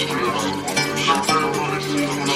Thank you.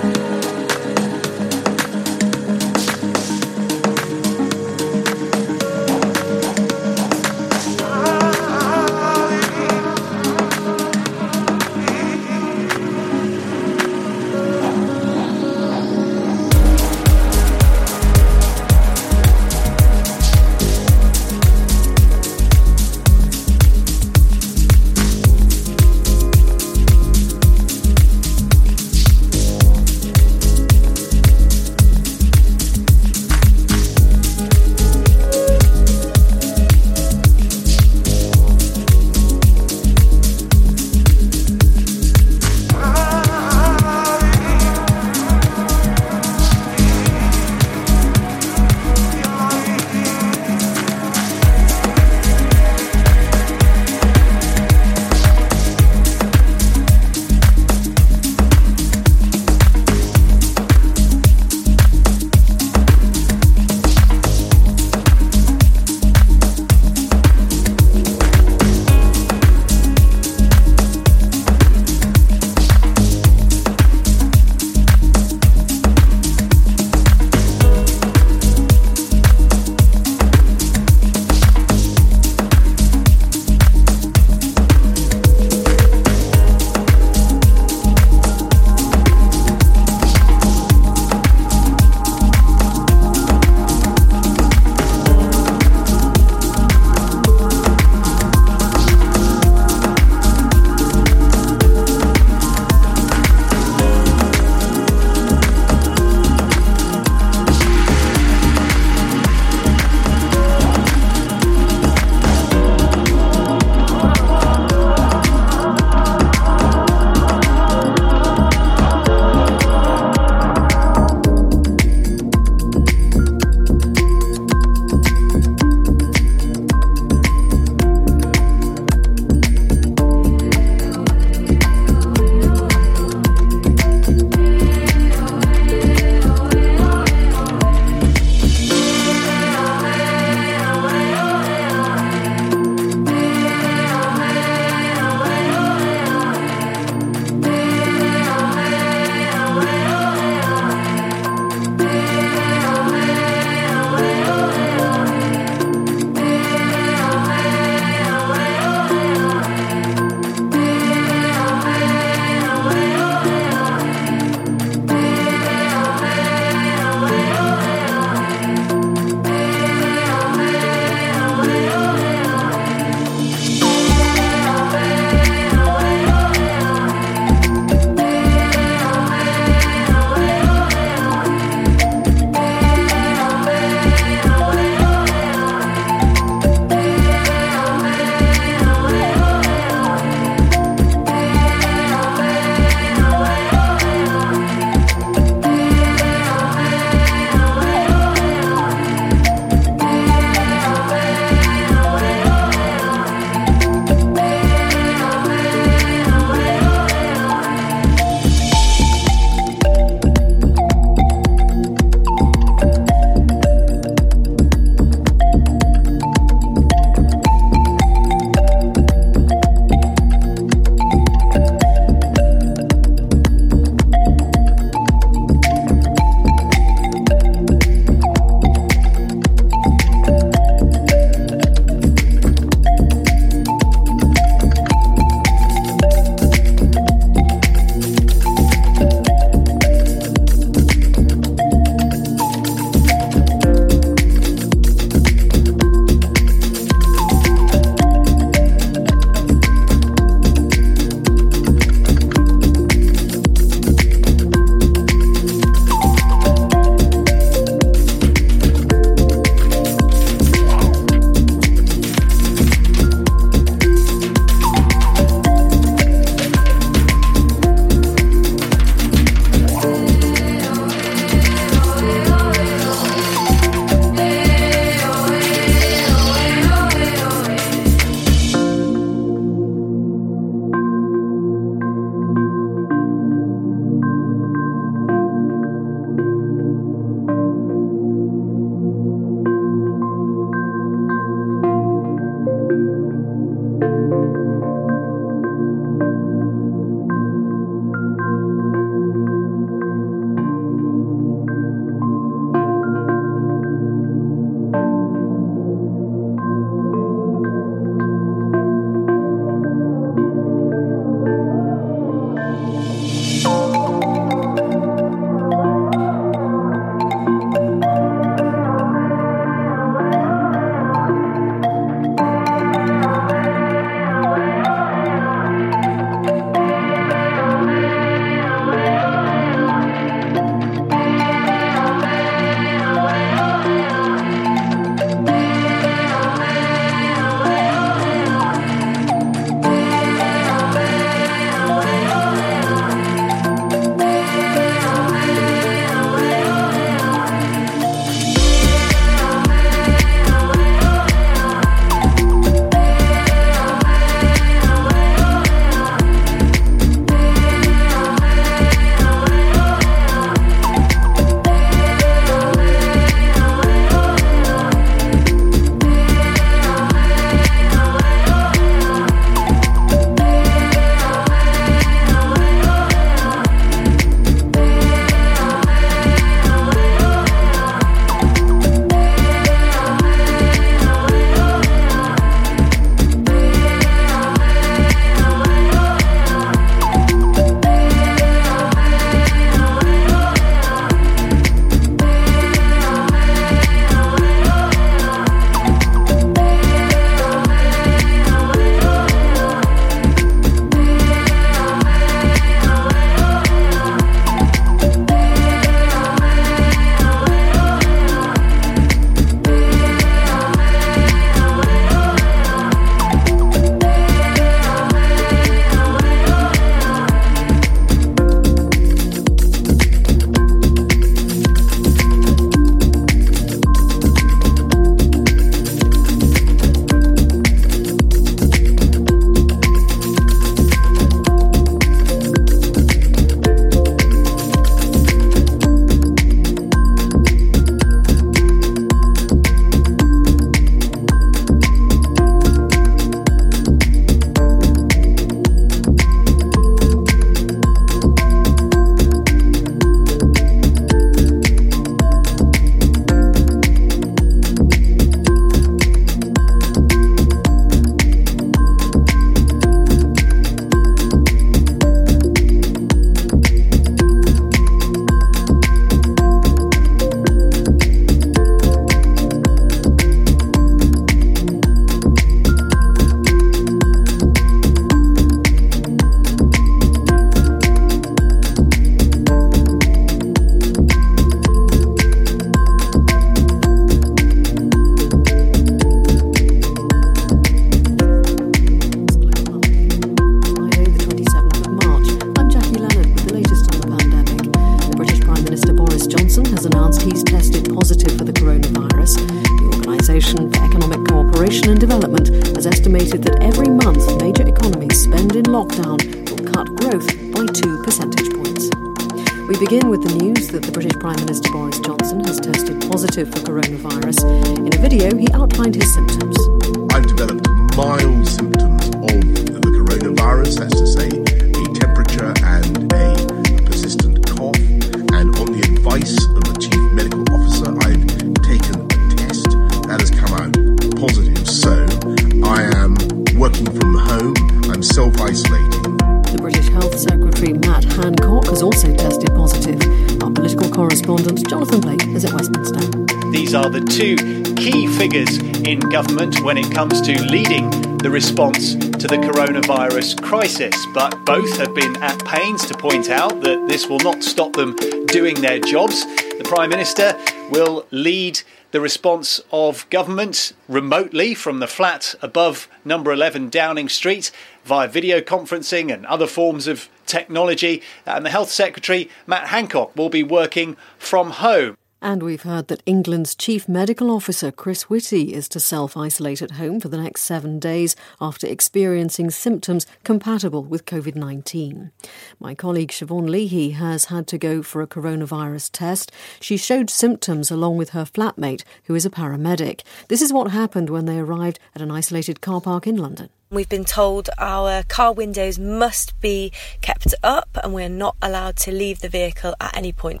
Comes to leading the response to the coronavirus crisis. But both have been at pains to point out that this will not stop them doing their jobs. The Prime Minister will lead the response of government remotely from the flat above number 11 Downing Street via video conferencing and other forms of technology. And the Health Secretary, Matt Hancock, will be working from home. And we've heard that England's Chief Medical Officer, Chris Whitty, is to self isolate at home for the next seven days after experiencing symptoms compatible with COVID 19. My colleague Siobhan Leahy has had to go for a coronavirus test. She showed symptoms along with her flatmate, who is a paramedic. This is what happened when they arrived at an isolated car park in London. We've been told our car windows must be kept up and we're not allowed to leave the vehicle at any point.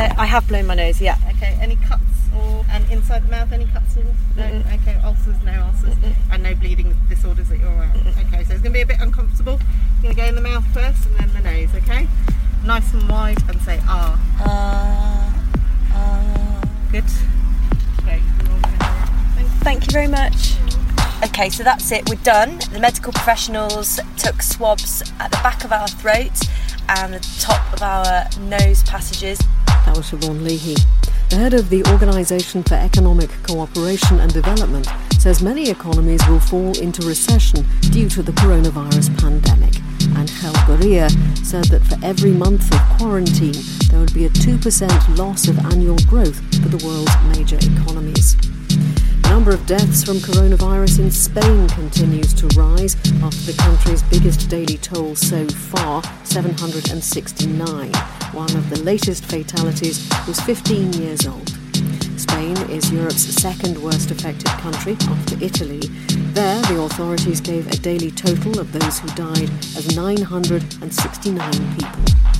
Uh, I have blown my nose, yeah. Okay, any cuts or and inside the mouth, any cuts or no? Mm-mm. Okay, ulcers, no ulcers, Mm-mm. and no bleeding disorders that you're aware of. Okay, so it's going to be a bit uncomfortable. You're going to go in the mouth first and then the nose. Okay, nice and wide and say ah. Uh, uh, Good. Okay, you're all gonna have it. Thank thank you very much. Okay, so that's it, we're done. The medical professionals took swabs at the back of our throat and the top of our nose passages. That was Siobhan Leahy. The head of the Organisation for Economic Cooperation and Development says many economies will fall into recession due to the coronavirus pandemic. And Hel Beria said that for every month of quarantine, there would be a 2% loss of annual growth for the world's major economies. The number of deaths from coronavirus in Spain continues to rise after the country's biggest daily toll so far, 769. One of the latest fatalities was 15 years old. Spain is Europe's second worst affected country after Italy. There, the authorities gave a daily total of those who died of 969 people.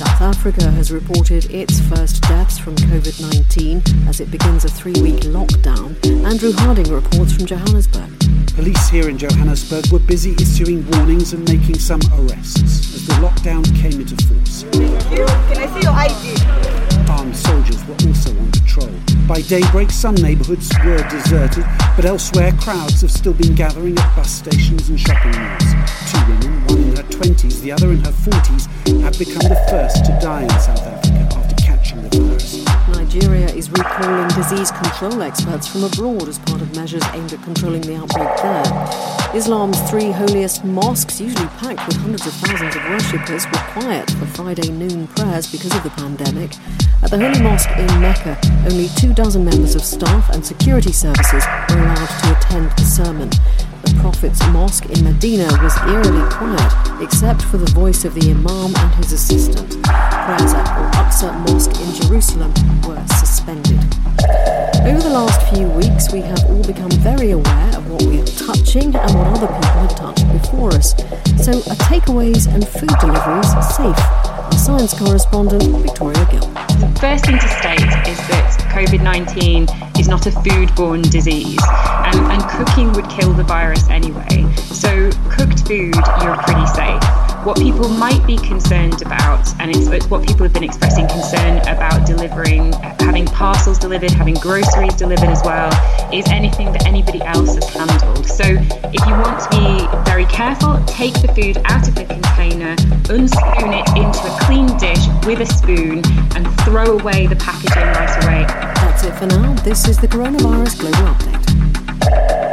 South Africa has reported its first deaths from COVID 19 as it begins a three week lockdown. Andrew Harding reports from Johannesburg. Police here in Johannesburg were busy issuing warnings and making some arrests as the lockdown came into force. Can I see your ID? Armed soldiers were also on patrol. By daybreak, some neighbourhoods were deserted, but elsewhere, crowds have still been gathering at bus stations and shopping malls. Two women, one in her 20s, the other in her 40s, have become the first to die in South Africa Nigeria is recalling disease control experts from abroad as part of measures aimed at controlling the outbreak there. Islam's three holiest mosques, usually packed with hundreds of thousands of worshippers, were quiet for Friday noon prayers because of the pandemic. At the Holy Mosque in Mecca, only two dozen members of staff and security services were allowed to attend the sermon. Prophet's Mosque in Medina was eerily quiet, except for the voice of the Imam and his assistant. Prayers at Al Aqsa Mosque in Jerusalem were suspended. Over the last few weeks, we have all become very aware of what we are touching and what other people have touched before us. So, are takeaways and food deliveries safe? Our science correspondent, Victoria Gill. The first thing to state is that COVID 19 is not a foodborne disease, and, and cooking would kill the virus anyway. So, cooked food, you're pretty safe. What people might be concerned about, and it's, it's what people have been expressing concern about delivering, having parcels delivered, having groceries delivered as well, is anything that anybody else has handled. So, if you want to be very careful, take the food out of the container, unspoon it into a clean dish with a spoon, and throw away the packaging right away. That's it for now. This is the Coronavirus Global Update.